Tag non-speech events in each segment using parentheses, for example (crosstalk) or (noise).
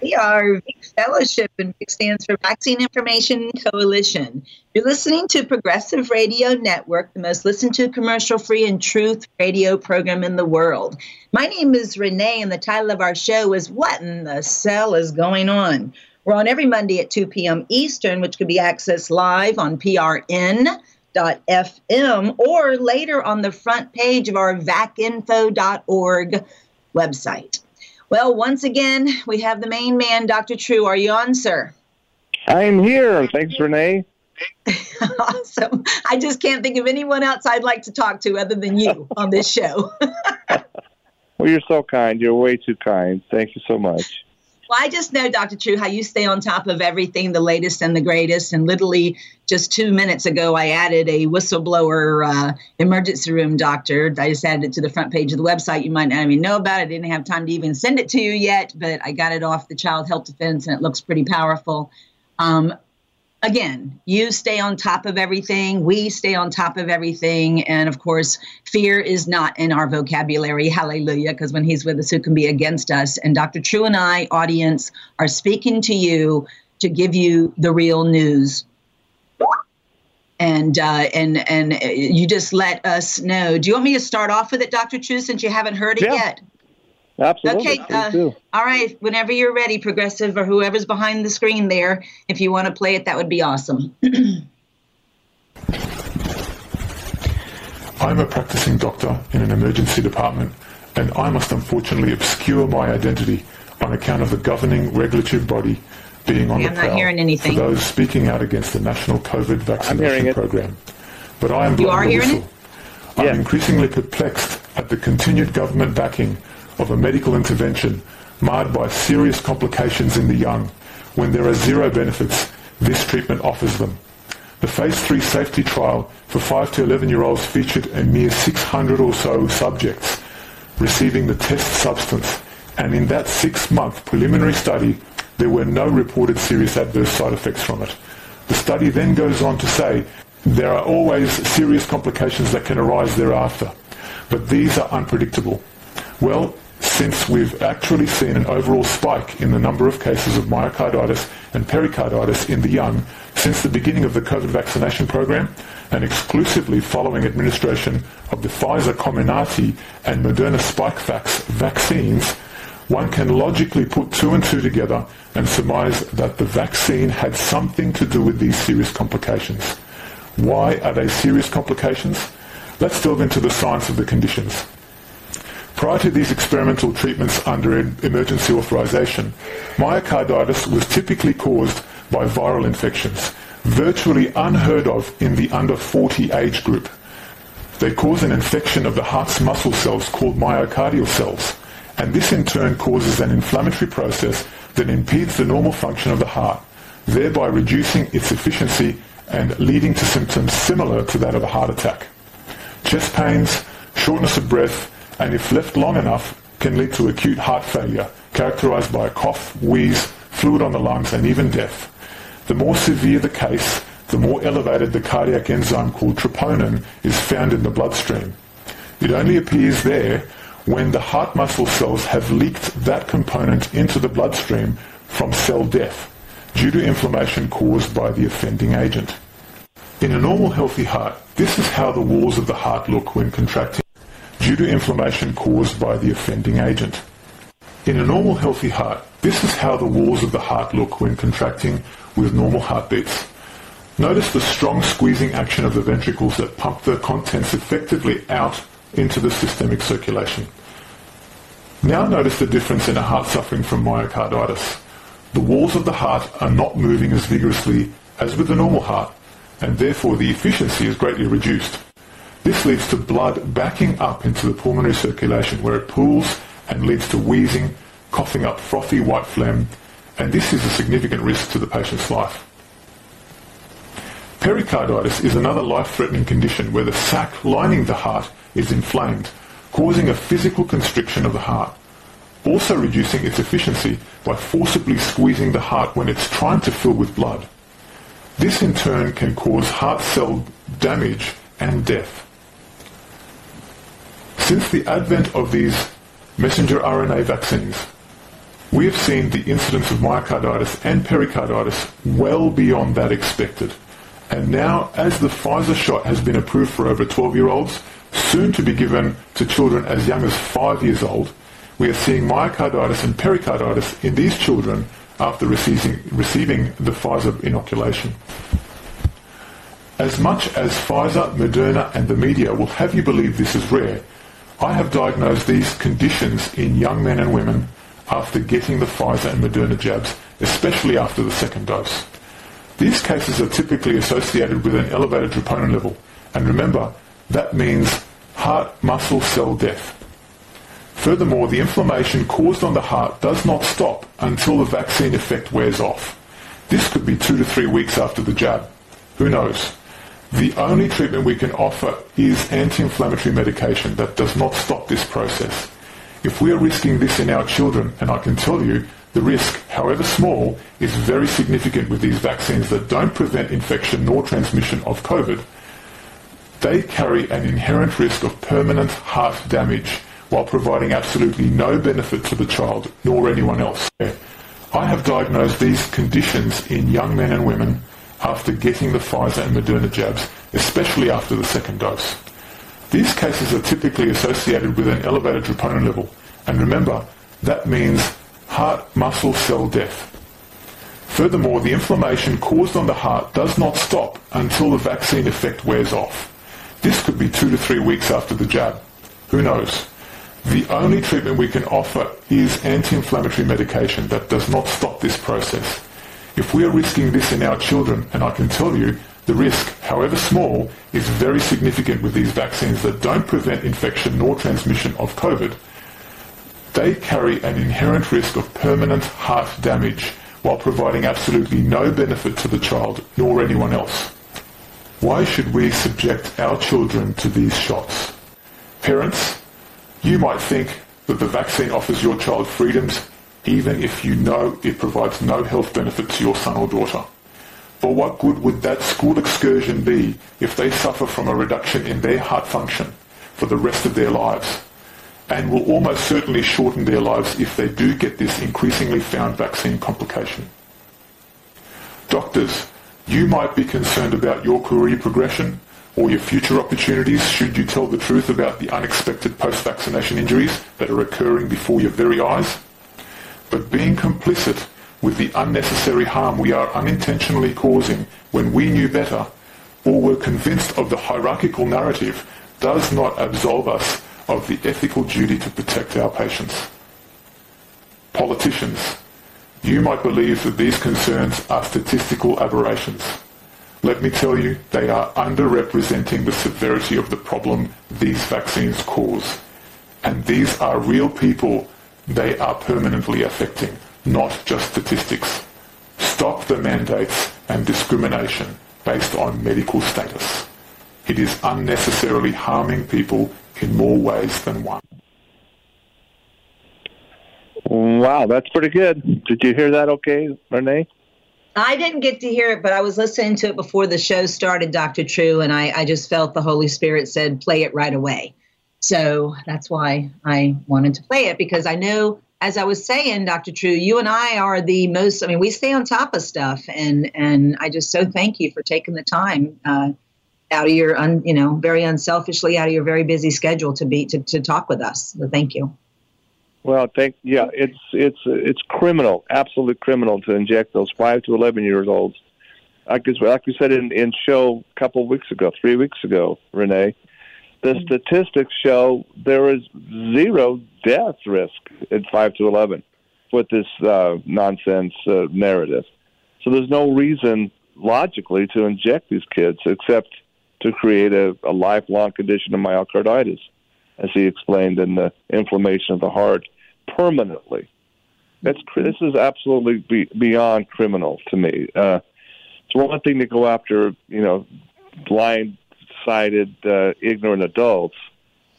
We are VIC Fellowship, and VIC stands for Vaccine Information Coalition. You're listening to Progressive Radio Network, the most listened to commercial free and truth radio program in the world. My name is Renee, and the title of our show is What in the Cell is Going On? We're on every Monday at 2 p.m. Eastern, which can be accessed live on PRN. FM or later on the front page of our vacinfo.org website. Well, once again, we have the main man, Dr. True. Are you on, sir? I'm here. Thanks, Renee. (laughs) awesome. I just can't think of anyone else I'd like to talk to other than you on this show. (laughs) (laughs) well, you're so kind. You're way too kind. Thank you so much. Well, I just know, Dr. True, how you stay on top of everything, the latest and the greatest. And literally just two minutes ago, I added a whistleblower uh, emergency room doctor. I just added it to the front page of the website. You might not even know about it. I didn't have time to even send it to you yet, but I got it off the Child Health Defense and it looks pretty powerful. Um, again, you stay on top of everything. We stay on top of everything. And of course, fear is not in our vocabulary. Hallelujah. Because when he's with us, who can be against us? And Dr. True and I, audience, are speaking to you to give you the real news. And uh, and and you just let us know. Do you want me to start off with it, Dr. True, since you haven't heard it yeah. yet? Absolutely. Okay. Uh, all right. Whenever you're ready, Progressive or whoever's behind the screen there, if you want to play it, that would be awesome. (clears throat) I'm a practicing doctor in an emergency department, and I must unfortunately obscure my identity on account of the governing regulatory body being on Yeah, the I'm not hearing anything. for those speaking out against the national COVID vaccination program. But I am You blowing are the hearing whistle. I'm Yeah. increasingly perplexed at the continued government backing of a medical intervention marred by serious complications in the young when there are zero benefits this treatment offers them. The phase 3 safety trial for 5 to 11 year olds featured a mere 600 or so subjects receiving the test substance and in that six month preliminary study there were no reported serious adverse side effects from it. The study then goes on to say there are always serious complications that can arise thereafter, but these are unpredictable. Well, since we've actually seen an overall spike in the number of cases of myocarditis and pericarditis in the young since the beginning of the COVID vaccination program and exclusively following administration of the Pfizer Comirnaty and Moderna Spikevax vaccines, one can logically put two and two together and surmise that the vaccine had something to do with these serious complications. Why are they serious complications? Let's delve into the science of the conditions. Prior to these experimental treatments under emergency authorization, myocarditis was typically caused by viral infections, virtually unheard of in the under 40 age group. They cause an infection of the heart's muscle cells called myocardial cells, and this in turn causes an inflammatory process that impedes the normal function of the heart, thereby reducing its efficiency and leading to symptoms similar to that of a heart attack. Chest pains, shortness of breath, and if left long enough, can lead to acute heart failure, characterized by a cough, wheeze, fluid on the lungs, and even death. The more severe the case, the more elevated the cardiac enzyme called troponin is found in the bloodstream. It only appears there when the heart muscle cells have leaked that component into the bloodstream from cell death due to inflammation caused by the offending agent. In a normal healthy heart, this is how the walls of the heart look when contracting due to inflammation caused by the offending agent. In a normal healthy heart, this is how the walls of the heart look when contracting with normal heartbeats. Notice the strong squeezing action of the ventricles that pump the contents effectively out into the systemic circulation. Now notice the difference in a heart suffering from myocarditis. The walls of the heart are not moving as vigorously as with the normal heart, and therefore the efficiency is greatly reduced. This leads to blood backing up into the pulmonary circulation where it pools and leads to wheezing, coughing up frothy white phlegm, and this is a significant risk to the patient's life. Pericarditis is another life-threatening condition where the sac lining the heart is inflamed, causing a physical constriction of the heart, also reducing its efficiency by forcibly squeezing the heart when it's trying to fill with blood. This in turn can cause heart cell damage and death. Since the advent of these messenger RNA vaccines, we have seen the incidence of myocarditis and pericarditis well beyond that expected. And now, as the Pfizer shot has been approved for over 12-year-olds, soon to be given to children as young as 5 years old, we are seeing myocarditis and pericarditis in these children after receiving, receiving the Pfizer inoculation. As much as Pfizer, Moderna and the media will have you believe this is rare, I have diagnosed these conditions in young men and women after getting the Pfizer and Moderna jabs, especially after the second dose. These cases are typically associated with an elevated troponin level, and remember, that means heart muscle cell death. Furthermore, the inflammation caused on the heart does not stop until the vaccine effect wears off. This could be two to three weeks after the jab. Who knows? The only treatment we can offer is anti-inflammatory medication that does not stop this process. If we are risking this in our children, and I can tell you the risk, however small, is very significant with these vaccines that don't prevent infection nor transmission of COVID. They carry an inherent risk of permanent heart damage while providing absolutely no benefit to the child nor anyone else. I have diagnosed these conditions in young men and women after getting the Pfizer and Moderna jabs, especially after the second dose. These cases are typically associated with an elevated troponin level, and remember, that means heart muscle cell death. Furthermore, the inflammation caused on the heart does not stop until the vaccine effect wears off. This could be two to three weeks after the jab. Who knows? The only treatment we can offer is anti-inflammatory medication that does not stop this process. If we are risking this in our children, and I can tell you the risk, however small, is very significant with these vaccines that don't prevent infection nor transmission of COVID, they carry an inherent risk of permanent heart damage while providing absolutely no benefit to the child nor anyone else. Why should we subject our children to these shots? Parents, you might think that the vaccine offers your child freedoms even if you know it provides no health benefit to your son or daughter. But what good would that school excursion be if they suffer from a reduction in their heart function for the rest of their lives? and will almost certainly shorten their lives if they do get this increasingly found vaccine complication. Doctors, you might be concerned about your career progression or your future opportunities should you tell the truth about the unexpected post-vaccination injuries that are occurring before your very eyes. But being complicit with the unnecessary harm we are unintentionally causing when we knew better or were convinced of the hierarchical narrative does not absolve us of the ethical duty to protect our patients. Politicians, you might believe that these concerns are statistical aberrations. Let me tell you, they are underrepresenting the severity of the problem these vaccines cause. And these are real people they are permanently affecting, not just statistics. Stop the mandates and discrimination based on medical status. It is unnecessarily harming people in more ways than one. Wow, that's pretty good. Did you hear that okay, Renee? I didn't get to hear it, but I was listening to it before the show started, Dr. True, and I, I just felt the Holy Spirit said, play it right away. So that's why I wanted to play it because I know, as I was saying, Dr. True, you and I are the most, I mean, we stay on top of stuff. And, and I just so thank you for taking the time. Uh, out of your un, you know very unselfishly out of your very busy schedule to be to, to talk with us so thank you well thank yeah it's it's it's criminal absolute criminal to inject those five to eleven years olds like, like we said in in show a couple weeks ago three weeks ago renee the mm-hmm. statistics show there is zero death risk at five to eleven with this uh, nonsense uh, narrative so there's no reason logically to inject these kids except to create a, a lifelong condition of myocarditis, as he explained, in the inflammation of the heart permanently. That's this is absolutely be, beyond criminal to me. Uh, it's one thing to go after, you know, blind-sided, uh, ignorant adults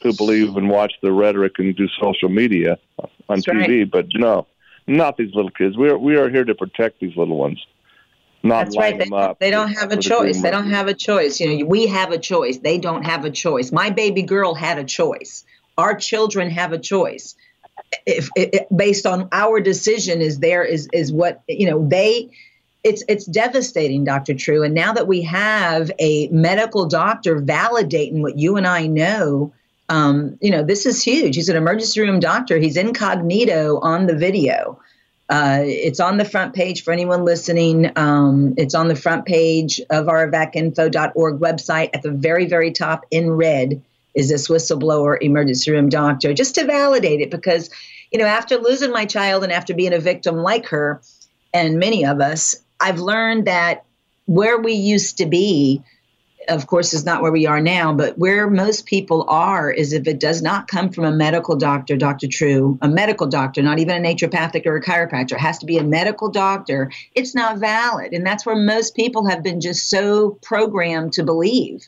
who believe and watch the rhetoric and do social media on That's TV, right. but no, not these little kids. We are we are here to protect these little ones not That's right. They, they, don't have a choice. They don't have a choice. You know, we have a choice. They don't have a choice. My baby girl had a choice. Our children have a choice. if, if, based on our decision is there is is what you know they it's it's devastating dr true. And now that we have a medical doctor validating what you and i know um, you know this is huge. He's an emergency room doctor. He's incognito on the video. Uh, it's on the front page for anyone listening. Um, it's on the front page of our vacinfo.org website. At the very very top in red is this whistleblower emergency room doctor just to validate it because you know after losing my child and after being a victim like her and many of us i've learned that where we used to be of course is not where we are now but where most people are is if it does not come from a medical doctor dr true a medical doctor not even a naturopathic or a chiropractor it has to be a medical doctor it's not valid. And that's where most people have been just so programmed to believe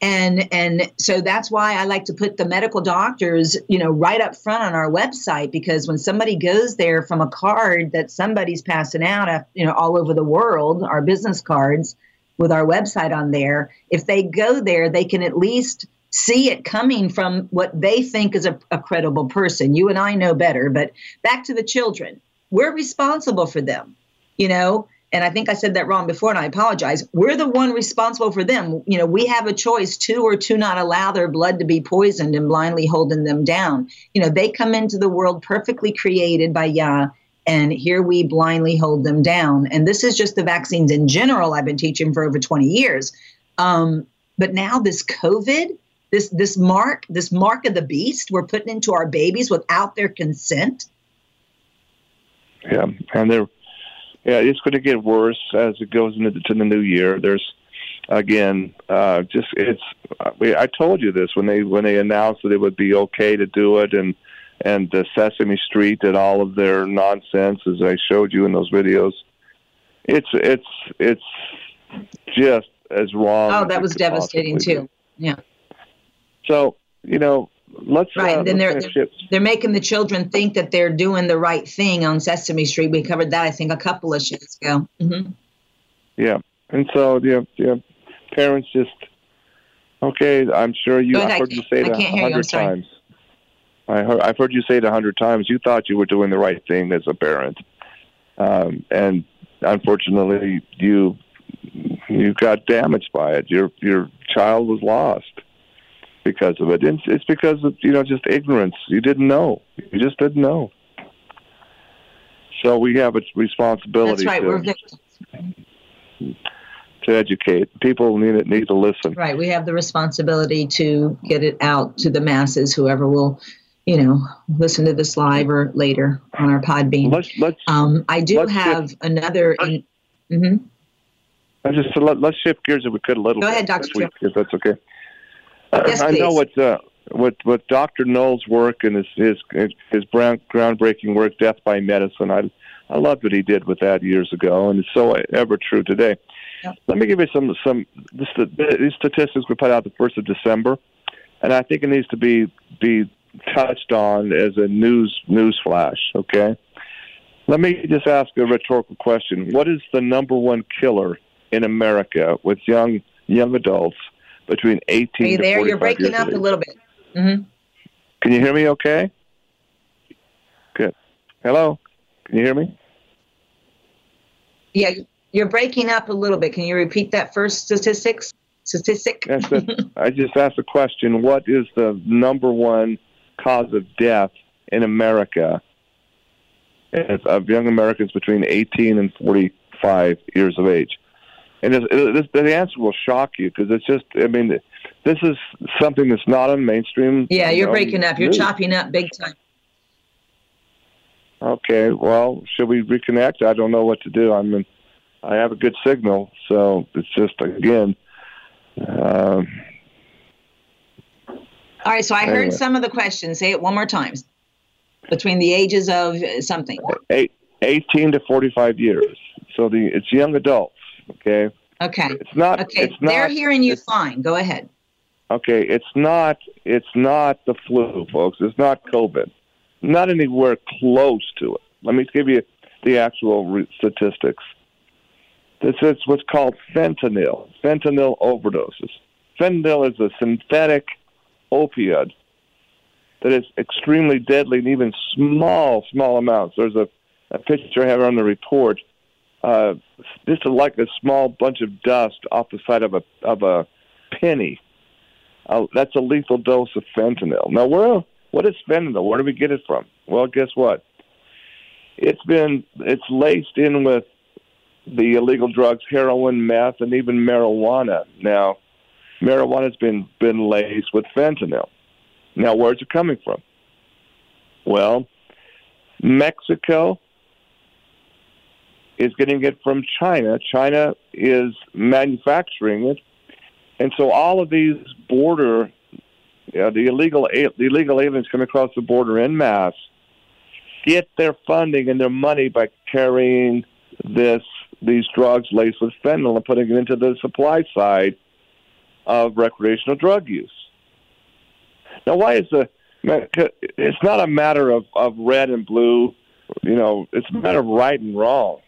and and so that's why I like to put the medical doctors, you know, right up front on our website because when somebody goes there from a card that somebody's passing out, you know, all over the world, our business cards with our website on there, if they go there, they can at least see it coming from what they think is a, a credible person. You and I know better, but back to the children, we're responsible for them. You know, and I think I said that wrong before, and I apologize. We're the one responsible for them. You know, we have a choice to or to not allow their blood to be poisoned and blindly holding them down. You know, they come into the world perfectly created by Yah, and here we blindly hold them down. And this is just the vaccines in general I've been teaching for over 20 years. Um, but now this COVID, this this mark, this mark of the beast, we're putting into our babies without their consent. Yeah, and they're yeah, it's going to get worse as it goes into the, to the new year. There's again, uh, just it's. I told you this when they when they announced that it would be okay to do it, and and the Sesame Street did all of their nonsense as I showed you in those videos. It's it's it's just as wrong. Oh, that was devastating too. Yeah. So you know, let's right. Uh, then they're, they're, they're making the children think that they're doing the right thing on Sesame Street. We covered that I think a couple of shows ago. Mm-hmm. Yeah, and so yeah, yeah, parents just okay. I'm sure you. Ahead, I heard you say it a hundred times. I heard, I've heard you say it a hundred times. You thought you were doing the right thing as a parent, um, and unfortunately, you you got damaged by it. Your your child was lost because of it. It's, it's because of you know just ignorance. You didn't know. You just didn't know. So we have a responsibility. That's right. To, We're victims. To educate people need need to listen. Right. We have the responsibility to get it out to the masses. Whoever will, you know, listen to this live or later on our Podbean. Let's let's. Um, I do have shift, another. In, mm-hmm. I just let, us shift gears if we could a little. Go bit ahead, Doctor. If that's okay. Yes, I know what uh, what what Dr. Null's work and his his his groundbreaking work, Death by Medicine. I I loved what he did with that years ago, and it's so ever true today. Yep. Let me give you some some this, these statistics we put out the first of December, and I think it needs to be be touched on as a news news flash. Okay, let me just ask a rhetorical question: What is the number one killer in America with young young adults between 18 Are you there? You're breaking up a little bit. Mm-hmm. Can you hear me okay? Good. Hello? Can you hear me? Yeah, you're breaking up a little bit. Can you repeat that first statistics? Statistic? Yes, (laughs) I just asked a question. What is the number one cause of death in America of young Americans between 18 and 45 years of age? And it, it, the answer will shock you because it's just i mean this is something that's not on mainstream yeah you're breaking up. You're news. chopping up big time. Okay well should we reconnect? I don't know what to do. I'm in, i have a good signal so it's just again um, all right so i anyway. heard some of the questions. Say it one more time. Between the ages of something. Eight, 18 to 45 years. So the it's young adults Okay. Okay. It's not. Okay. It's not, They're hearing you fine. Go ahead. Okay. It's not. It's not the flu, folks. It's not COVID. Not anywhere close to it. Let me give you the actual statistics. This is what's called fentanyl. Fentanyl overdoses. Fentanyl is a synthetic opioid that is extremely deadly in even small, small amounts. There's a, a picture I have on the report. Uh, just like a small bunch of dust off the side of a of a penny. Uh, that's a lethal dose of fentanyl. Now, where what is fentanyl? Where do we get it from? Well, guess what? It's been it's laced in with the illegal drugs, heroin, meth, and even marijuana. Now, marijuana's been been laced with fentanyl. Now, where's it coming from? Well, Mexico is getting it from China. China is manufacturing it, and so all of these border, the illegal the illegal aliens come across the border in mass get their funding and their money by carrying this these drugs laced with fentanyl and putting it into the supply side of recreational drug use. Now, why is the it's not a matter of, of red and blue, you know, it's a matter of right and wrong.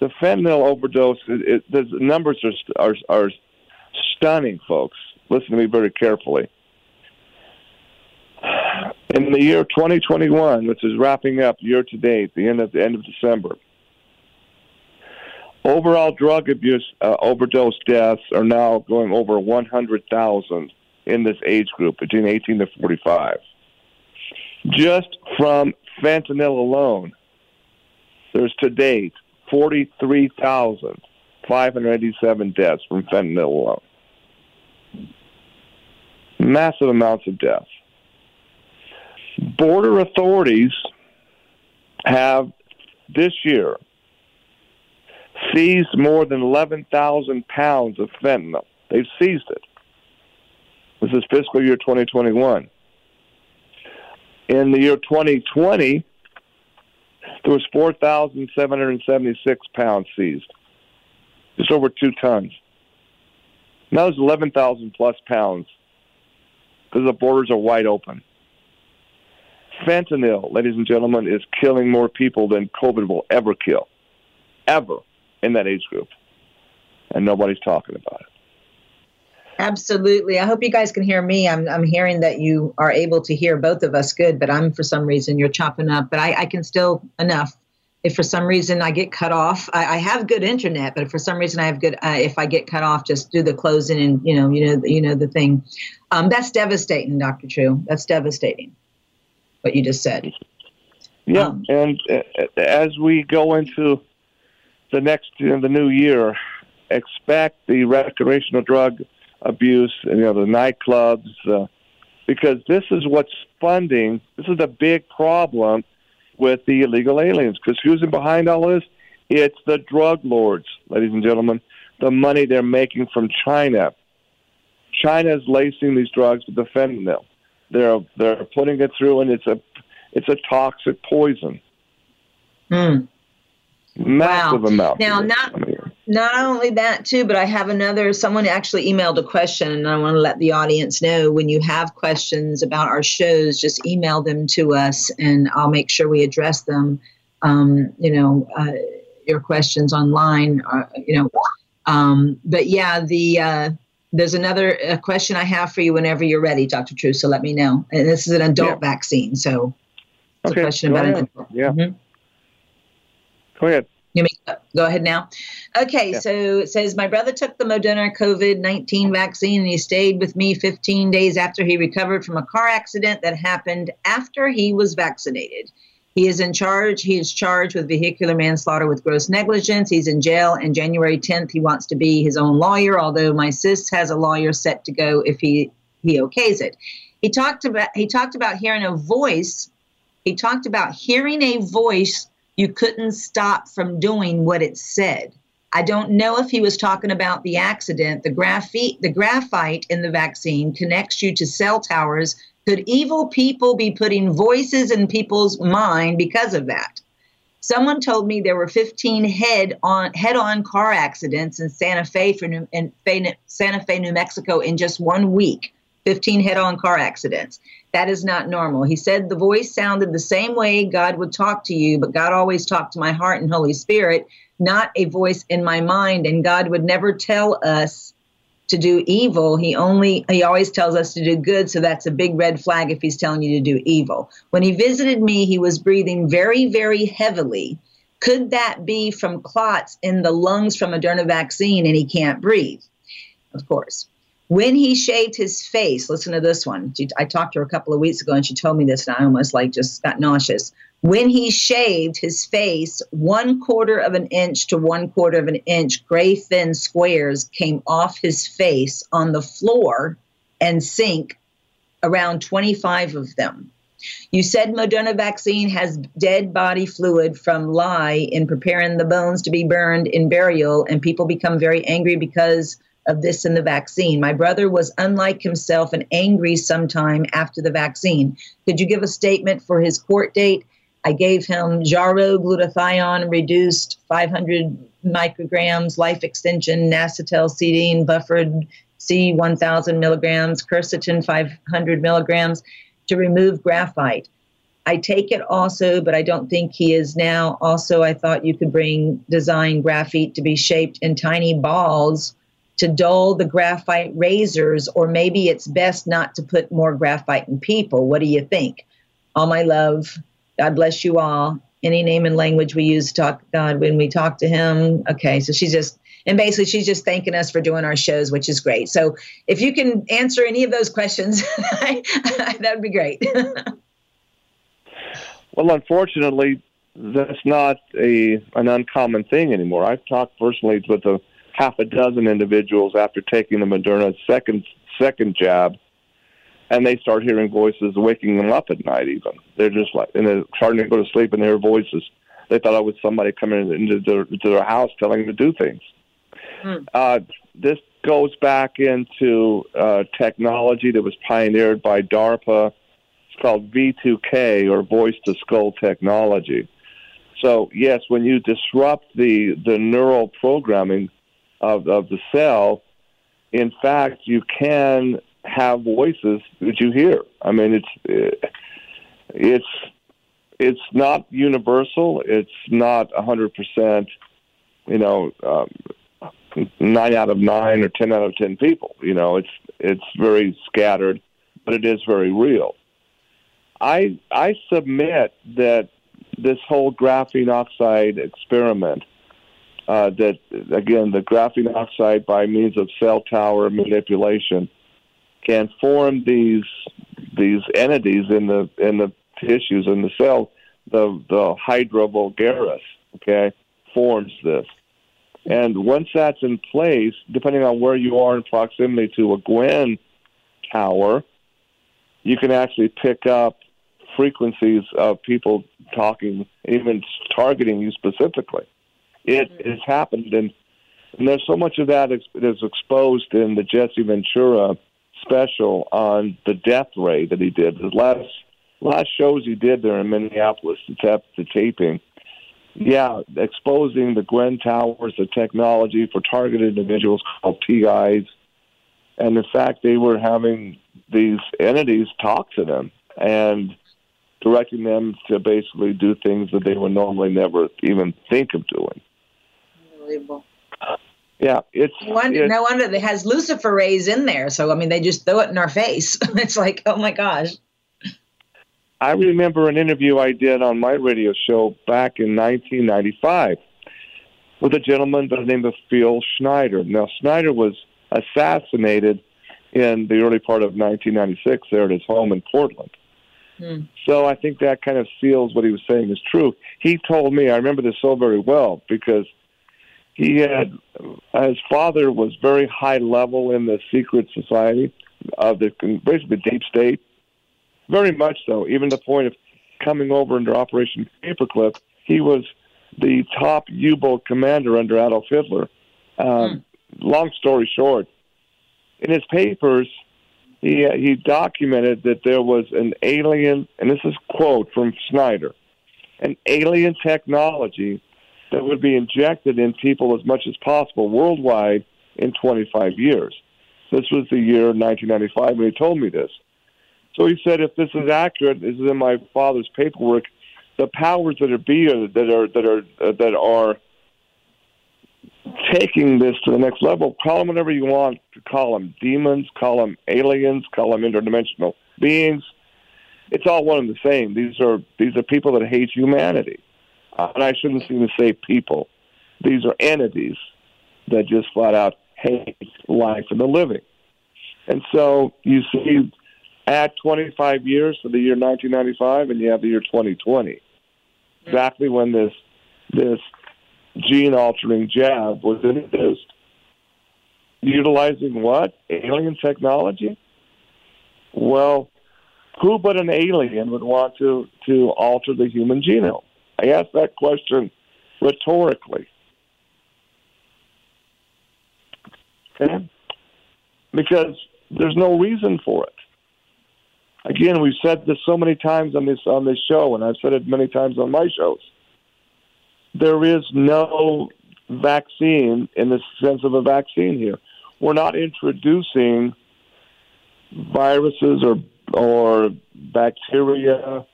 The fentanyl overdose, it, it, the numbers are, are, are stunning, folks. Listen to me very carefully. In the year 2021, which is wrapping up year to date, the end of the end of December, overall drug abuse uh, overdose deaths are now going over 100,000 in this age group between 18 to 45. Just from fentanyl alone, there's to date 43,587 deaths from fentanyl alone. Massive amounts of deaths. Border authorities have this year seized more than 11,000 pounds of fentanyl. They've seized it. This is fiscal year 2021. In the year 2020, there was 4,776 pounds seized, just over two tons. Now there's 11,000 plus pounds because the borders are wide open. Fentanyl, ladies and gentlemen, is killing more people than COVID will ever kill, ever in that age group. And nobody's talking about it. Absolutely. I hope you guys can hear me. I'm, I'm hearing that you are able to hear both of us good, but I'm for some reason you're chopping up, but I, I can still enough. If for some reason I get cut off, I, I have good internet, but if for some reason I have good, uh, if I get cut off, just do the closing and you know, you know, you know the thing. Um, that's devastating, Doctor True. That's devastating. What you just said. Yeah, um, and uh, as we go into the next, you know, the new year, expect the recreational drug abuse, you know, the nightclubs, uh, because this is what's funding. This is the big problem with the illegal aliens. Because who's in behind all this? It's the drug lords, ladies and gentlemen. The money they're making from China. China is lacing these drugs with the fentanyl. They're they're putting it through, and it's a it's a toxic poison. Hmm. Massive wow. amount. Now, not not only that too but i have another someone actually emailed a question and i want to let the audience know when you have questions about our shows just email them to us and i'll make sure we address them um, you know uh, your questions online uh, you know um, but yeah the uh, there's another uh, question i have for you whenever you're ready dr true so let me know and this is an adult yeah. vaccine so it's okay. a question Go about ahead. an adult yeah mm-hmm. Go ahead. Go ahead now. Okay, yeah. so it says my brother took the Moderna COVID 19 vaccine and he stayed with me 15 days after he recovered from a car accident that happened after he was vaccinated. He is in charge. He is charged with vehicular manslaughter with gross negligence. He's in jail. And January 10th, he wants to be his own lawyer, although my sis has a lawyer set to go if he, he okays it. He talked about he talked about hearing a voice. He talked about hearing a voice you couldn't stop from doing what it said. I don't know if he was talking about the accident. The graphite, the graphite in the vaccine connects you to cell towers. Could evil people be putting voices in people's mind because of that? Someone told me there were 15 head on head-on car accidents in Santa Fe for New, in Santa Fe, New Mexico in just one week. 15 head-on car accidents. That is not normal. He said the voice sounded the same way God would talk to you, but God always talked to my heart and Holy Spirit, not a voice in my mind. And God would never tell us to do evil. He only he always tells us to do good, so that's a big red flag if he's telling you to do evil. When he visited me, he was breathing very, very heavily. Could that be from clots in the lungs from a Moderna vaccine and he can't breathe? Of course. When he shaved his face, listen to this one. I talked to her a couple of weeks ago and she told me this and I almost like just got nauseous. When he shaved his face, one quarter of an inch to one quarter of an inch, gray thin squares came off his face on the floor and sink, around 25 of them. You said Moderna vaccine has dead body fluid from lye in preparing the bones to be burned in burial, and people become very angry because of this in the vaccine. My brother was unlike himself and angry sometime after the vaccine. Could you give a statement for his court date? I gave him Jarrow glutathione reduced 500 micrograms, life extension, N-acetylcysteine, buffered C 1000 milligrams, quercetin 500 milligrams to remove graphite. I take it also, but I don't think he is now. Also, I thought you could bring design graphite to be shaped in tiny balls to dull the graphite razors, or maybe it's best not to put more graphite in people. What do you think? All my love. God bless you all. Any name and language we use to talk God when we talk to Him. Okay, so she's just and basically she's just thanking us for doing our shows which is great so if you can answer any of those questions (laughs) that would be great (laughs) well unfortunately that's not a an uncommon thing anymore i've talked personally with a half a dozen individuals after taking the moderna second second jab and they start hearing voices waking them up at night even they're just like and they're starting to go to sleep and they hear voices they thought it was somebody coming into their, into their house telling them to do things Hmm. Uh, this goes back into uh, technology that was pioneered by DARPA. It's called V2K or voice to skull technology. So yes, when you disrupt the the neural programming of of the cell, in fact, you can have voices that you hear. I mean, it's it's it's not universal. It's not a hundred percent, you know, um, nine out of nine or ten out of ten people. You know, it's it's very scattered, but it is very real. I I submit that this whole graphene oxide experiment, uh, that again the graphene oxide by means of cell tower manipulation, can form these these entities in the in the tissues in the cell. The the hydra vulgaris, okay, forms this. And once that's in place, depending on where you are in proximity to a Gwen tower, you can actually pick up frequencies of people talking, even targeting you specifically. It mm-hmm. has happened, and, and there's so much of that is, is exposed in the Jesse Ventura special on the death ray that he did. The last last shows he did there in Minneapolis, the, the taping yeah, exposing the Gwen Towers, the technology for targeted individuals called TIs, and in fact, they were having these entities talk to them and directing them to basically do things that they would normally never even think of doing. Unbelievable. Yeah, it's no wonder, it's, no wonder it has luciferase in there. So I mean, they just throw it in our face. (laughs) it's like, oh my gosh. I remember an interview I did on my radio show back in 1995 with a gentleman by the name of Phil Schneider. Now, Schneider was assassinated in the early part of 1996 there at his home in Portland. Hmm. So I think that kind of seals what he was saying is true. He told me, I remember this so very well because he had, his father was very high level in the secret society of the, basically the deep state very much so, even to the point of coming over under Operation Paperclip. He was the top U-boat commander under Adolf Hitler. Um, hmm. Long story short, in his papers, he he documented that there was an alien, and this is quote from Schneider, an alien technology that would be injected in people as much as possible worldwide in 25 years. This was the year 1995 when he told me this. So he said, if this is accurate, this is in my father's paperwork. The powers that are be that are that are uh, that are taking this to the next level. Call them whatever you want. Call them demons. Call them aliens. Call them interdimensional beings. It's all one and the same. These are these are people that hate humanity, uh, and I shouldn't even say people. These are entities that just flat out hate life and the living. And so you see, add 25 years to the year 1995, and you have the year 2020, exactly when this this gene altering jab was introduced. Utilizing what? Alien technology? Well, who but an alien would want to, to alter the human genome? I ask that question rhetorically. Okay? Because there's no reason for it. Again, we've said this so many times on this on this show, and I've said it many times on my shows there is no vaccine in the sense of a vaccine here. We're not introducing viruses or or bacteria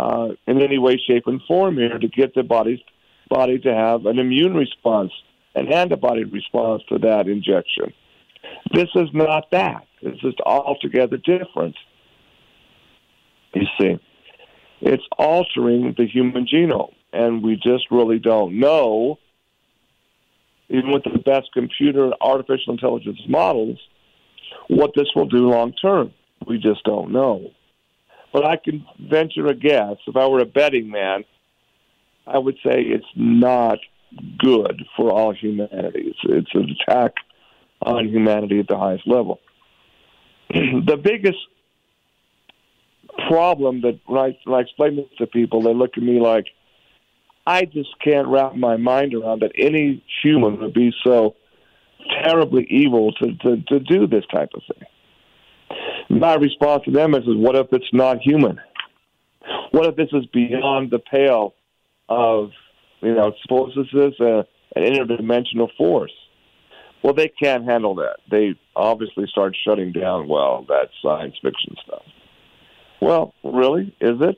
uh, in any way, shape, and form here to get the body's body to have an immune response, an antibody response to that injection. This is not that. It's just altogether different. You see, it's altering the human genome and we just really don't know, even with the best computer and artificial intelligence models, what this will do long term. We just don't know. But I can venture a guess. If I were a betting man, I would say it's not good for all humanity. It's, it's an attack on humanity at the highest level. (clears throat) the biggest problem that when I, when I explain this to people, they look at me like, I just can't wrap my mind around that any human would be so terribly evil to, to, to do this type of thing. My response to them is, is, what if it's not human? What if this is beyond the pale of, you know, suppose this is a, an interdimensional force? Well, they can't handle that. They obviously start shutting down, well, that science fiction stuff. Well, really? Is it?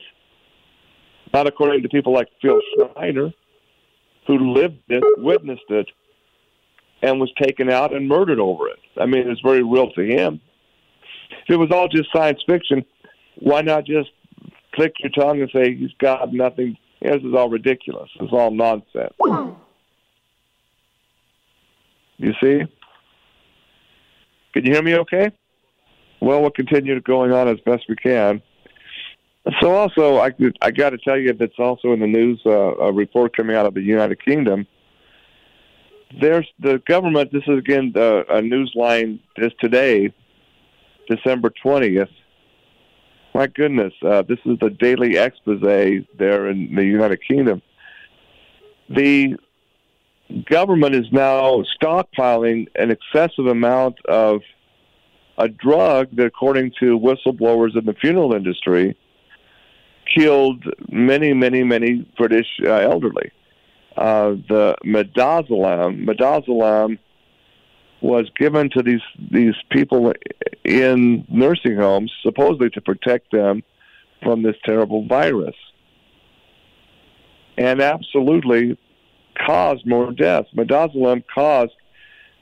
Not according to people like Phil Schneider, who lived it, witnessed it, and was taken out and murdered over it. I mean, it's very real to him. If it was all just science fiction, why not just click your tongue and say he's got nothing? This is all ridiculous. It's all nonsense. You see? Can you hear me okay? Well, we'll continue going on as best we can. So also, I I got to tell you that's also in the news. Uh, a report coming out of the United Kingdom. There's the government. This is again uh, a news line. Is today, December twentieth. My goodness, uh, this is the daily expose there in the United Kingdom. The government is now stockpiling an excessive amount of a drug that, according to whistleblowers in the funeral industry, killed many, many, many British uh, elderly. Uh, the midazolam, midazolam was given to these these people in nursing homes, supposedly to protect them from this terrible virus, and absolutely caused more deaths. Midazolam caused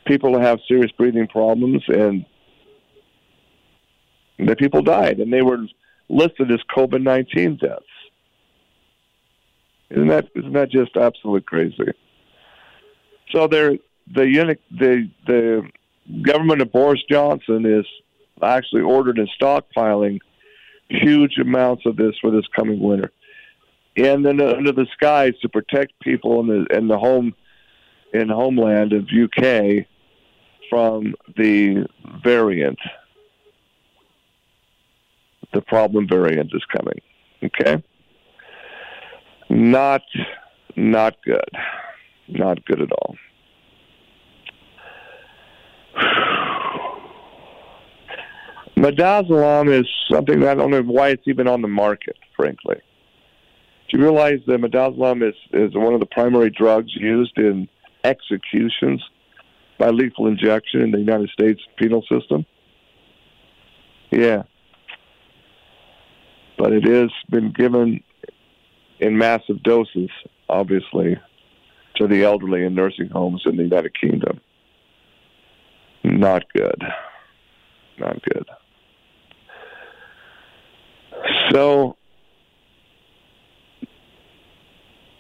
people to have serious breathing problems, and the people died, and they were listed as COVID nineteen deaths. Isn't that isn't that just absolute crazy? So there, the unit, the the government of Boris Johnson is actually ordered and stockpiling huge amounts of this for this coming winter, and then under the skies to protect people in the in the home in homeland of UK from the variant the problem variant is coming. Okay? Not not good. Not good at all. Midazolam is something that I don't know why it's even on the market, frankly. Do you realize that midazolam is, is one of the primary drugs used in executions by lethal injection in the United States penal system? Yeah but it has been given in massive doses, obviously, to the elderly in nursing homes in the United Kingdom. Not good. Not good. So,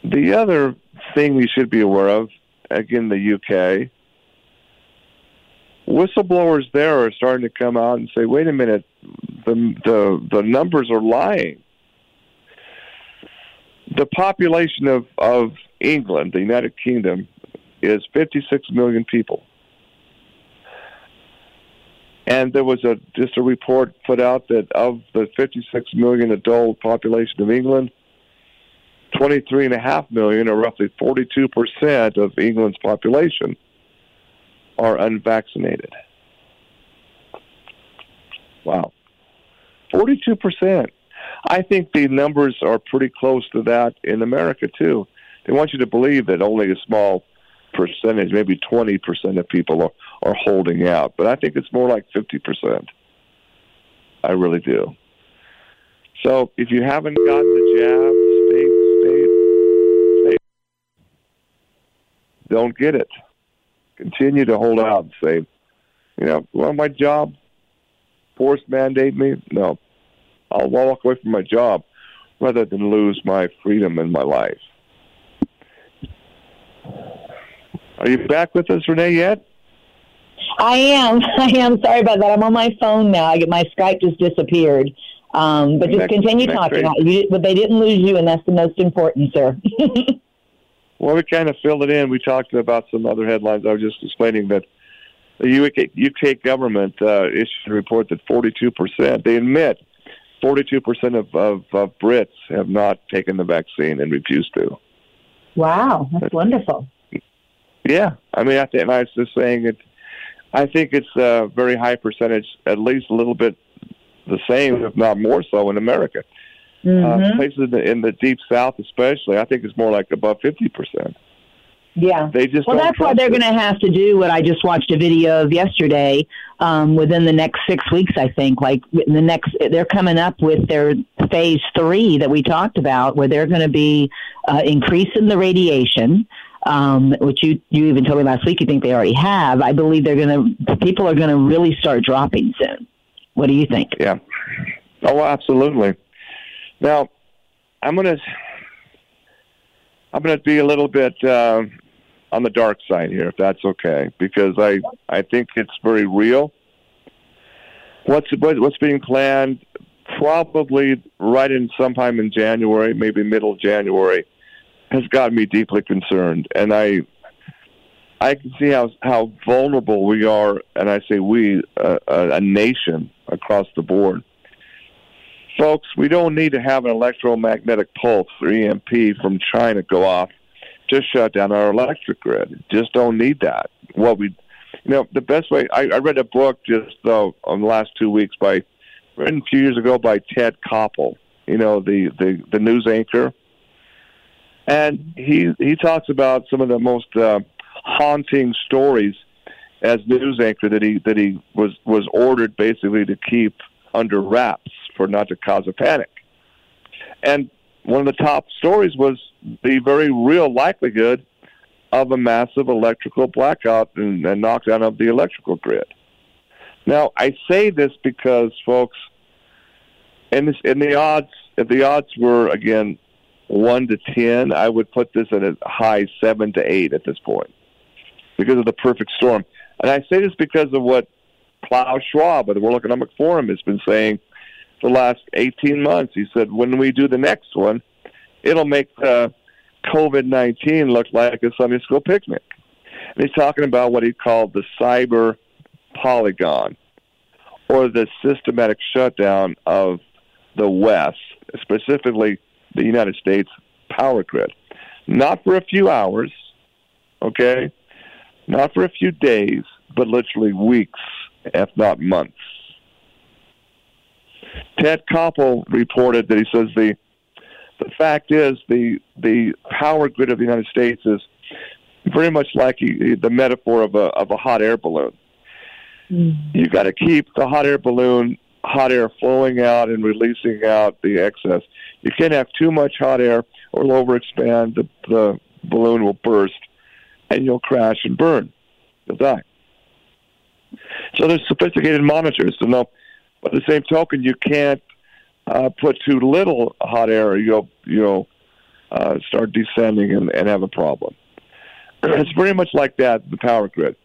the other thing we should be aware of, again, the UK, whistleblowers there are starting to come out and say, "Wait a minute, the the the numbers are lying." The population of of England, the United Kingdom, is 56 million people. And there was a just a report put out that of the 56 million adult population of England, 23.5 million, or roughly 42 percent of England's population, are unvaccinated. Wow. 42%. I think the numbers are pretty close to that in America, too. They want you to believe that only a small percentage, maybe 20% of people are, are holding out. But I think it's more like 50%. I really do. So if you haven't gotten the jab, stay, stay, stay. Don't get it continue to hold out and say, you know, well, my job force mandate me? No. I'll walk away from my job rather than lose my freedom in my life. Are you back with us, Renee, yet? I am. (laughs) I am. Sorry about that. I'm on my phone now. I get my Skype just disappeared. Um, but just next, continue talking. You, but they didn't lose you, and that's the most important, sir. (laughs) Well, we kind of filled it in. We talked about some other headlines. I was just explaining that the UK, UK government uh, issued a report that 42%, they admit 42% of, of, of Brits have not taken the vaccine and refused to. Wow, that's wonderful. Yeah, I mean, I think, I was just saying it. I think it's a very high percentage, at least a little bit the same, if not more so, in America. Uh, mm-hmm. Uh, places in the, in the deep south, especially, I think it's more like above fifty percent. Yeah, they just well. That's why they're going to have to do what I just watched a video of yesterday. Um, within the next six weeks, I think, like in the next, they're coming up with their phase three that we talked about, where they're going to be uh, increasing the radiation. Um, which you you even told me last week you think they already have. I believe they're going to people are going to really start dropping soon. What do you think? Yeah. Oh, absolutely. Now, I'm gonna I'm gonna be a little bit uh, on the dark side here, if that's okay, because I I think it's very real. What's what's being planned? Probably right in sometime in January, maybe middle January, has got me deeply concerned, and I I can see how how vulnerable we are, and I say we, uh, a nation across the board, Folks, we don't need to have an electromagnetic pulse or EMP from China go off to shut down our electric grid. Just don't need that. What we, you know, the best way. I, I read a book just though on the last two weeks by written a few years ago by Ted Koppel. You know, the the the news anchor, and he he talks about some of the most uh, haunting stories as news anchor that he that he was was ordered basically to keep under wraps for not to cause a panic. And one of the top stories was the very real likelihood of a massive electrical blackout and, and knockdown of the electrical grid. Now, I say this because, folks, in, this, in the odds, if the odds were again one to ten, I would put this at a high seven to eight at this point because of the perfect storm. And I say this because of what Klaus Schwab the World Economic Forum has been saying for the last 18 months. He said, when we do the next one, it'll make uh, COVID 19 look like a Sunday school picnic. And he's talking about what he called the cyber polygon or the systematic shutdown of the West, specifically the United States power grid. Not for a few hours, okay? Not for a few days, but literally weeks, if not months. Ted Koppel reported that he says the the fact is the the power grid of the United States is very much like the metaphor of a of a hot air balloon. Mm-hmm. You've got to keep the hot air balloon hot air flowing out and releasing out the excess. You can't have too much hot air or it'll overexpand. The, the balloon will burst. and you'll crash and burn. You'll die. So there's sophisticated monitors to know. By the same token, you can't uh, put too little hot air, you'll you'll uh, start descending and, and have a problem. (clears throat) it's very much like that. The power grid.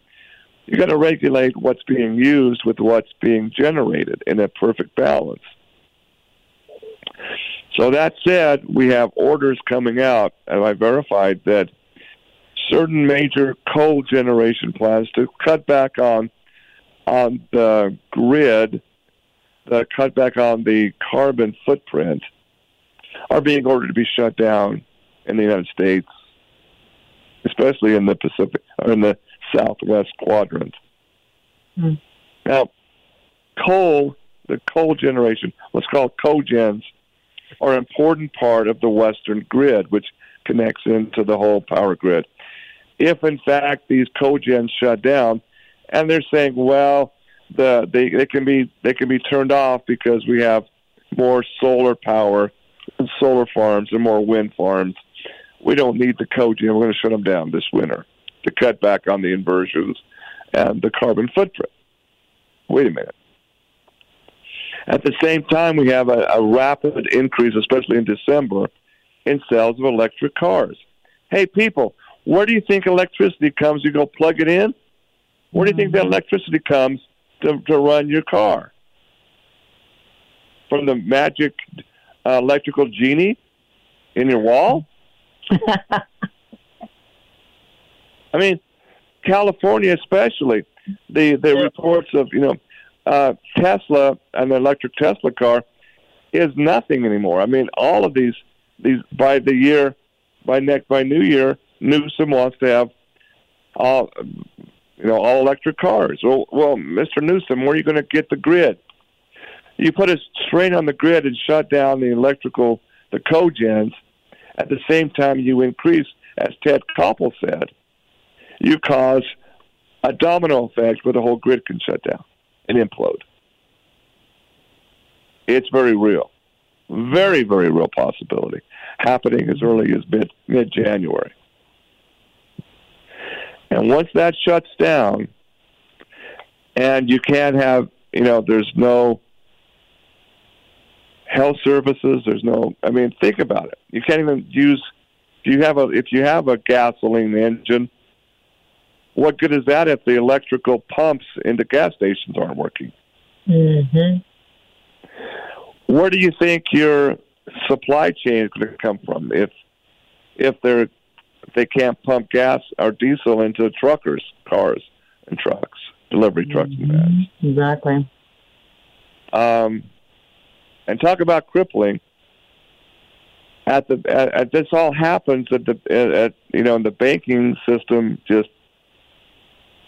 You got to regulate what's being used with what's being generated in a perfect balance. So that said, we have orders coming out, and I verified that certain major coal generation plants to cut back on on the grid, the cut back on the carbon footprint, are being ordered to be shut down in the United States, especially in the Pacific or in the Southwest quadrant. Mm. Now, coal, the coal generation, what's called cogens, are an important part of the Western grid, which connects into the whole power grid if in fact these cogens shut down, and they're saying, well, the they, they can be they can be turned off because we have more solar power, and solar farms, and more wind farms. We don't need the cogen. We're going to shut them down this winter to cut back on the inversions and the carbon footprint. Wait a minute. At the same time, we have a, a rapid increase, especially in December, in sales of electric cars. Hey, people, where do you think electricity comes? You go plug it in. Where do you think that mm-hmm. electricity comes to, to run your car? From the magic uh, electrical genie in your wall? (laughs) I mean, California especially, the the reports of you know uh, Tesla and the electric Tesla car is nothing anymore. I mean, all of these these by the year by next by New Year, Newsom wants to have all you know all electric cars. Well, well, Mr. Newsom, where are you going to get the grid? You put a strain on the grid and shut down the electrical, the cogens. At the same time, you increase, as Ted Koppel said, you cause a domino effect where the whole grid can shut down and implode. It's very real, very very real possibility happening as early as mid mid January. And once that shuts down, and you can't have, you know, there's no health services. There's no. I mean, think about it. You can't even use. If you have a if you have a gasoline engine, what good is that if the electrical pumps into gas stations aren't working? Mm-hmm. Where do you think your supply chain is going to come from if if they're they can't pump gas or diesel into truckers' cars and trucks, delivery trucks mm-hmm. and vans. Exactly. Um, and talk about crippling. At the at, at this all happens at the at, at you know in the banking system just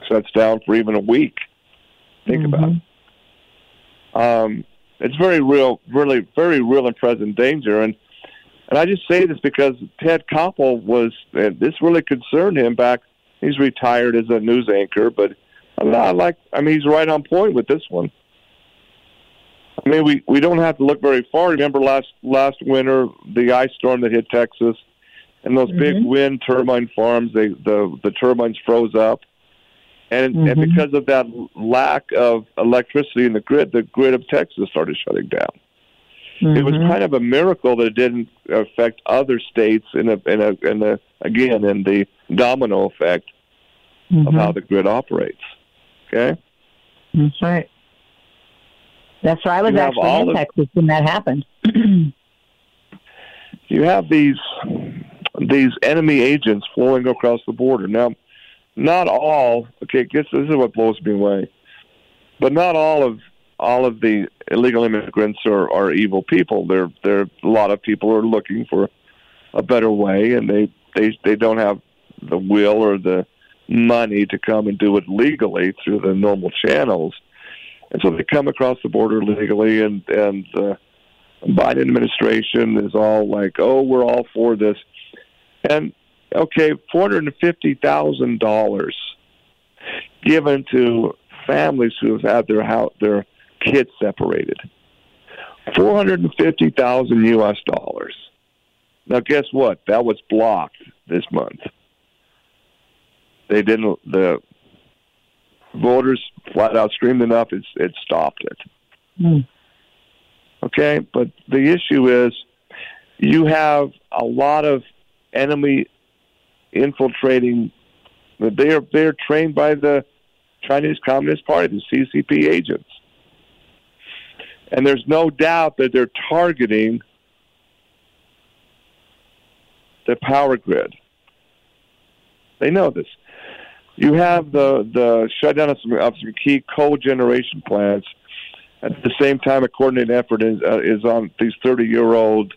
shuts down for even a week. Think mm-hmm. about it. Um, it's very real, really very real and present danger, and and I just say this because Ted Koppel was, this really concerned him back. He's retired as a news anchor, but I like, I mean, he's right on point with this one. I mean, we, we don't have to look very far. Remember last last winter, the ice storm that hit Texas, and those mm-hmm. big wind turbine farms. They the the turbines froze up, and mm-hmm. and because of that lack of electricity in the grid, the grid of Texas started shutting down. Mm-hmm. It was mm-hmm. kind of a miracle that it didn't affect other states in a in a in a again in the domino effect mm-hmm. of how the grid operates. Okay. That's right. That's right. I was you actually in Texas when that happened. (clears throat) you have these these enemy agents flowing across the border. Now, not all. Okay, guess this is what blows me away. But not all of all of the illegal immigrants are, are evil people. There, there a lot of people are looking for a better way, and they they they don't have the will or the money to come and do it legally through the normal channels, and so they come across the border legally, and and the Biden administration is all like, oh, we're all for this, and okay, four hundred and fifty thousand dollars given to families who have had their house their kids separated. 450,000 US dollars. Now guess what? That was blocked this month. they didn't. The voters flat out screamed enough. It's it stopped it. Mm. Okay, but the issue is you have a lot of enemy infiltrating. They are they are trained by the Chinese Communist Party, the CCP agents, and there's no doubt that they're targeting the power grid. They know this. You have the the shutdown of some, of some key coal generation plants. At the same time, a coordinated effort is, uh, is on these 30 year old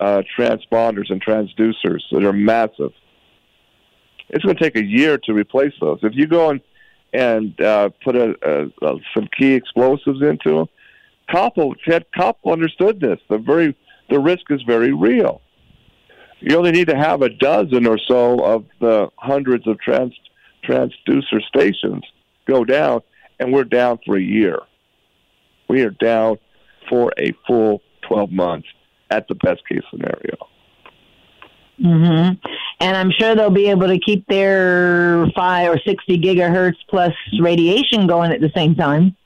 uh, transponders and transducers that are massive. It's going to take a year to replace those. If you go and and uh, put a, a, a, some key explosives into them, Koppel, Ted Koppel understood this. The very the risk is very real. You only need to have a dozen or so of the hundreds of trans transducer stations go down, and we're down for a year. We are down for a full 12 months at the best case scenario. Mm-hmm. And I'm sure they'll be able to keep their five or 60 gigahertz plus radiation going at the same time.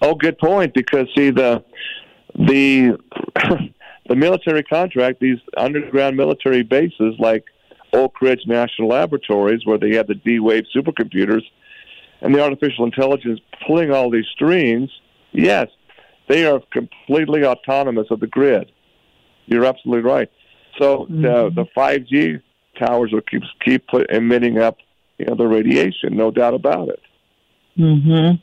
Oh, good point. Because see the the (laughs) the military contract, these underground military bases like Oak Ridge National Laboratories, where they have the D Wave supercomputers and the artificial intelligence pulling all these strings, yes, they are completely autonomous of the grid. You're absolutely right. So mm-hmm. the the 5G towers will keep keep put, emitting up you know the radiation, no doubt about it. Mm-hmm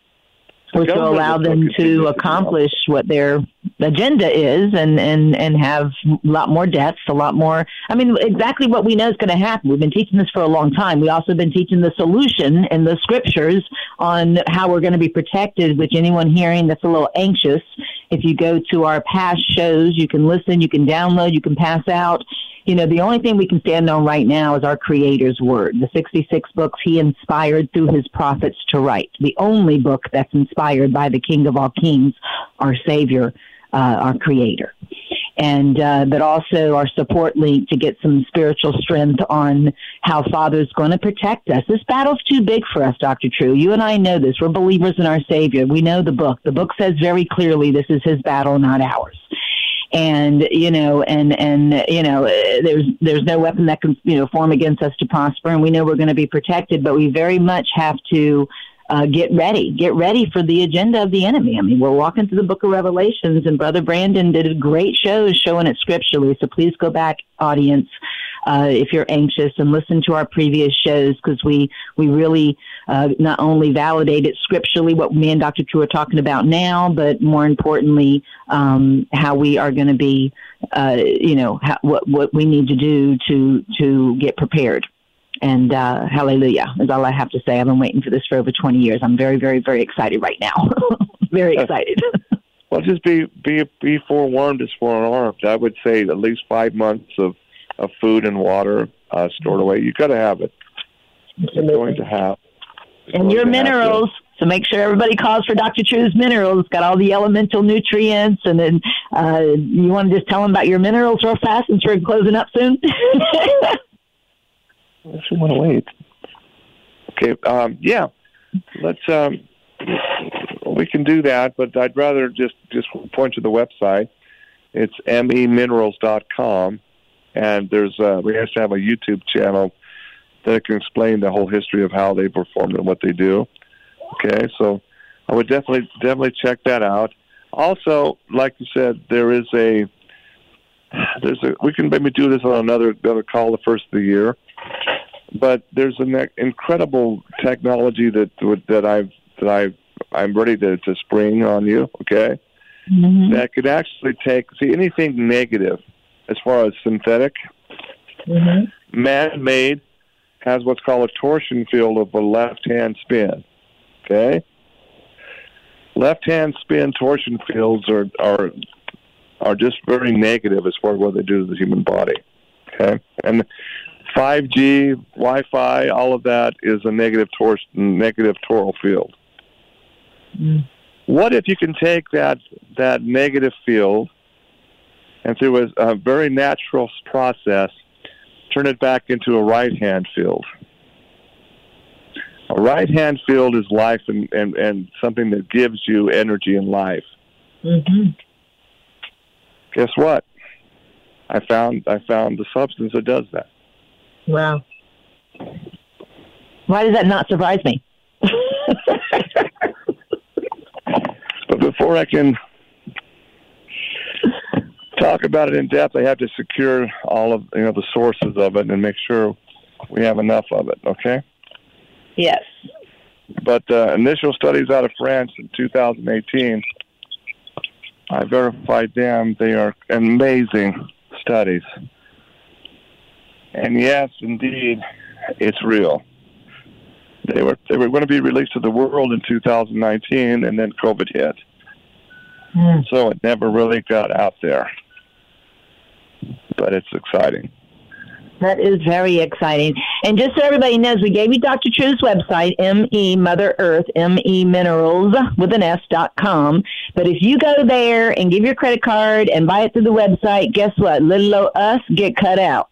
which will allow them to accomplish what their agenda is and, and, and have a lot more deaths, a lot more. I mean, exactly what we know is going to happen. We've been teaching this for a long time. We also been teaching the solution in the scriptures on how we're going to be protected, which anyone hearing that's a little anxious, if you go to our past shows, you can listen, you can download, you can pass out you know, the only thing we can stand on right now is our Creator's Word, the 66 books He inspired through His prophets to write. The only book that's inspired by the King of all kings, our Savior, uh, our Creator. And, uh, but also our support link to get some spiritual strength on how Father's going to protect us. This battle's too big for us, Dr. True. You and I know this. We're believers in our Savior. We know the book. The book says very clearly this is His battle, not ours and you know and and you know there's there's no weapon that can you know form against us to prosper and we know we're going to be protected but we very much have to uh, get ready get ready for the agenda of the enemy. I mean we're walking through the book of revelations and brother brandon did a great show showing it scripturally so please go back audience uh, if you're anxious and listen to our previous shows because we we really uh, not only validated scripturally what me and Dr. True are talking about now, but more importantly, um, how we are going to be, uh, you know, how, what what we need to do to to get prepared. And uh, hallelujah is all I have to say. I've been waiting for this for over 20 years. I'm very, very, very excited right now. (laughs) very excited. (laughs) well, just be be be forewarned as forearmed. I would say at least five months of of food and water uh, stored away. You've got to have it. You're going to have. And your minerals. So make sure everybody calls for Dr. True's minerals. It's got all the elemental nutrients, and then uh, you want to just tell them about your minerals real fast since we're closing up soon. I should want to wait. Okay. Um, yeah. Let's. Um, we can do that, but I'd rather just just point to the website. It's meminerals.com, and there's uh, we have to have a YouTube channel that can explain the whole history of how they performed and what they do. Okay, so I would definitely definitely check that out. Also, like you said, there is a there's a we can maybe do this on another another call the first of the year, but there's an incredible technology that that I've that I I'm ready to to spring on you. Okay, mm-hmm. that could actually take see anything negative as far as synthetic, mm-hmm. man-made has what's called a torsion field of a left-hand spin. Okay, left-hand spin torsion fields are are are just very negative as far as what they do to the human body. Okay, and 5G, Wi-Fi, all of that is a negative torsion, negative toral field. Mm. What if you can take that that negative field and through a, a very natural process, turn it back into a right hand field. A right hand field is life and, and, and something that gives you energy and life. Mm-hmm. Guess what? I found I found the substance that does that. Wow. Why does that not surprise me? (laughs) but before I can talk about it in depth, I have to secure all of you know the sources of it and make sure we have enough of it. Okay. Yes. But uh, initial studies out of France in 2018, I verified them. They are amazing studies. And yes, indeed, it's real. They were they were going to be released to the world in 2019, and then COVID hit. Mm. So it never really got out there. But it's exciting. That is very exciting. And just so everybody knows, we gave you Dr. True's website, ME Mother Earth, ME Minerals with an S dot com. But if you go there and give your credit card and buy it through the website, guess what? Little old us get cut out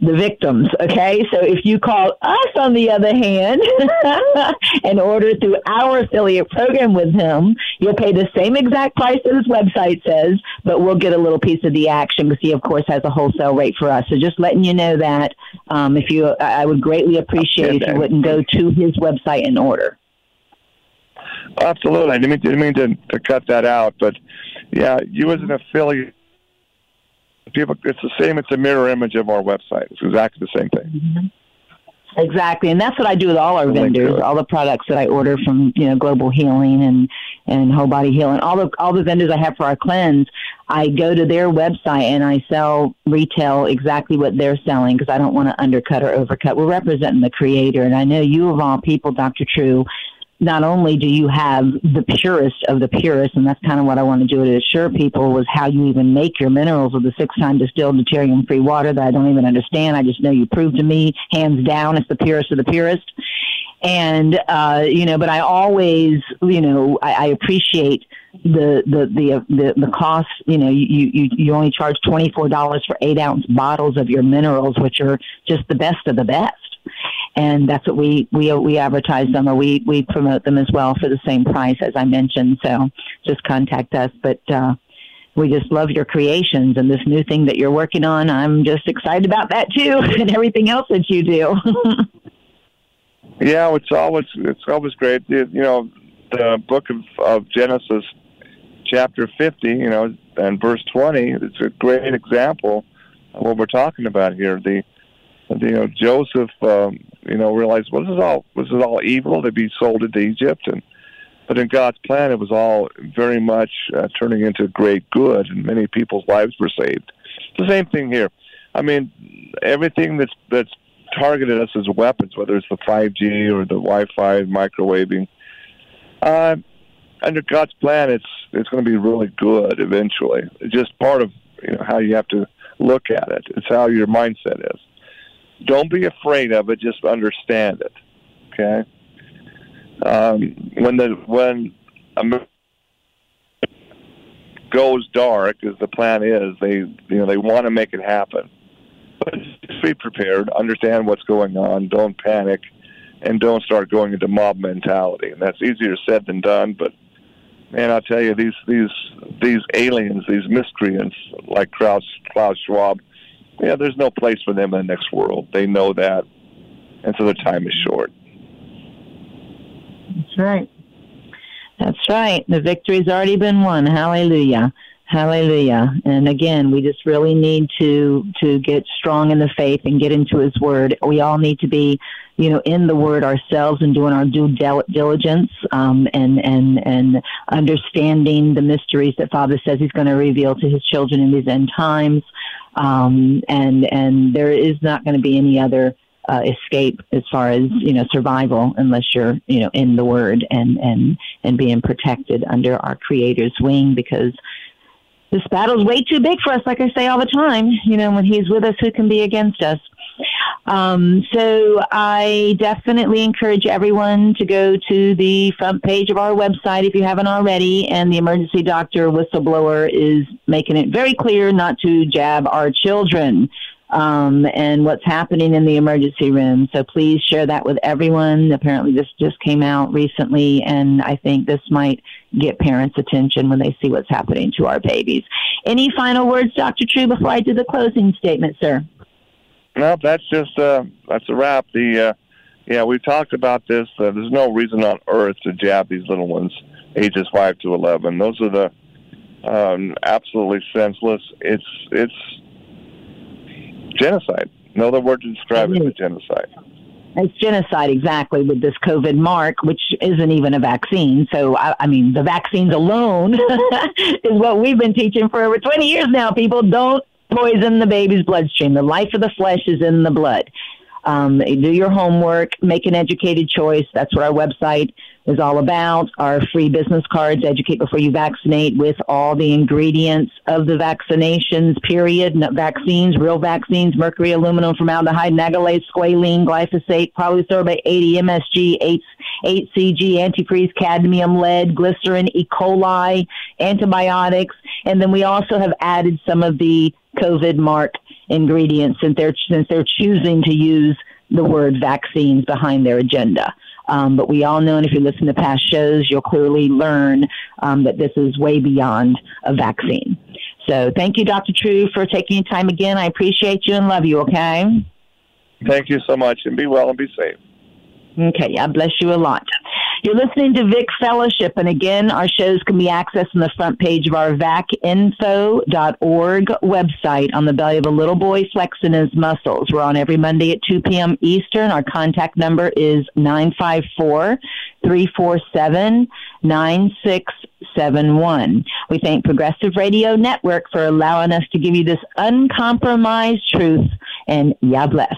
the victims. Okay, so if you call us, on the other hand, (laughs) and order through our affiliate program with him, you'll pay the same exact price that his website says, but we'll get a little piece of the action because he, of course, has a wholesale rate for us. So just letting you know that um, if you, I would greatly appreciate if you wouldn't go to his website and order. Absolutely, I didn't mean, didn't mean to, to cut that out, but yeah, you as an affiliate people, it's the same. It's a mirror image of our website. It's exactly the same thing. Mm-hmm. Exactly, and that's what I do with all our vendors. All the products that I order from, you know, Global Healing and and Whole Body Healing, all the all the vendors I have for our cleanse, I go to their website and I sell retail exactly what they're selling because I don't want to undercut or overcut. We're representing the creator, and I know you of all people, Dr. True, not only do you have the purest of the purest, and that's kind of what I want to do to assure people was how you even make your minerals with the six time distilled deuterium free water that I don't even understand. I just know you proved to me hands down it's the purest of the purest. And, uh, you know, but I always, you know, I, I appreciate the, the, the, the, the cost, you know, you, you, you only charge $24 for eight ounce bottles of your minerals, which are just the best of the best and that's what we we we advertise them or we we promote them as well for the same price as I mentioned. So just contact us, but. uh we just love your creations and this new thing that you're working on. I'm just excited about that too, (laughs) and everything else that you do. (laughs) yeah, it's always it's always great. You know, the book of, of Genesis, chapter 50, you know, and verse 20. It's a great example of what we're talking about here. The you know Joseph um, you know realized well this is all this is all evil to be sold into Egypt and but in God's plan it was all very much uh, turning into great good and many people's lives were saved. The same thing here. I mean everything that's that's targeted us as weapons, whether it's the 5G or the Wi-Fi, microwaving. Uh, under God's plan, it's it's going to be really good eventually. It's just part of you know how you have to look at it. It's how your mindset is. Don't be afraid of it. Just understand it. Okay. Um, when the when America goes dark, as the plan is, they you know they want to make it happen. But just be prepared. Understand what's going on. Don't panic, and don't start going into mob mentality. And that's easier said than done. But man, I'll tell you, these these these aliens, these miscreants like Klaus Klaus Schwab yeah, there's no place for them in the next world. They know that, and so their time is short. That's right. That's right. The victory's already been won. Hallelujah. Hallelujah. And again, we just really need to to get strong in the faith and get into his word. We all need to be, you know, in the word ourselves and doing our due diligence um, and and and understanding the mysteries that Father says he's going to reveal to his children in these end times. Um, and and there is not going to be any other uh, escape as far as you know survival unless you're you know in the Word and and and being protected under our Creator's wing because this battle's way too big for us. Like I say all the time, you know, when He's with us, who can be against us? Um, so I definitely encourage everyone to go to the front page of our website if you haven't already. And the emergency doctor whistleblower is making it very clear not to jab our children. Um, and what's happening in the emergency room. So please share that with everyone. Apparently, this just came out recently, and I think this might get parents' attention when they see what's happening to our babies. Any final words, Dr. True, before I do the closing statement, sir? No, that's just uh, that's a wrap. The uh, yeah, we've talked about this. Uh, there's no reason on earth to jab these little ones, ages five to eleven. Those are the um, absolutely senseless. It's it's genocide. No other word to describe it as genocide. It's genocide exactly with this COVID mark, which isn't even a vaccine. So, I, I mean, the vaccines alone (laughs) is what we've been teaching for over 20 years now. People don't poison the baby's bloodstream. The life of the flesh is in the blood. Um, do your homework, make an educated choice. That's what our website is all about. Our free business cards, Educate Before You Vaccinate, with all the ingredients of the vaccinations, period. Vaccines, real vaccines, mercury, aluminum, formaldehyde, nagalase, squalene, glyphosate, polysorbate 80, MSG, 8, HCG, antifreeze, cadmium, lead, glycerin, E. coli, antibiotics. And then we also have added some of the COVID mark ingredients since they're, since they're choosing to use the word vaccines behind their agenda. Um, but we all know, and if you listen to past shows, you'll clearly learn um, that this is way beyond a vaccine. So thank you, Dr. True, for taking your time again. I appreciate you and love you, okay? Thank you so much, and be well and be safe. Okay, I bless you a lot. You're listening to Vic Fellowship, and again, our shows can be accessed on the front page of our vacinfo.org website on the belly of a little boy flexing his muscles. We're on every Monday at 2 p.m. Eastern. Our contact number is 954 347 9671. We thank Progressive Radio Network for allowing us to give you this uncompromised truth, and Yah bless.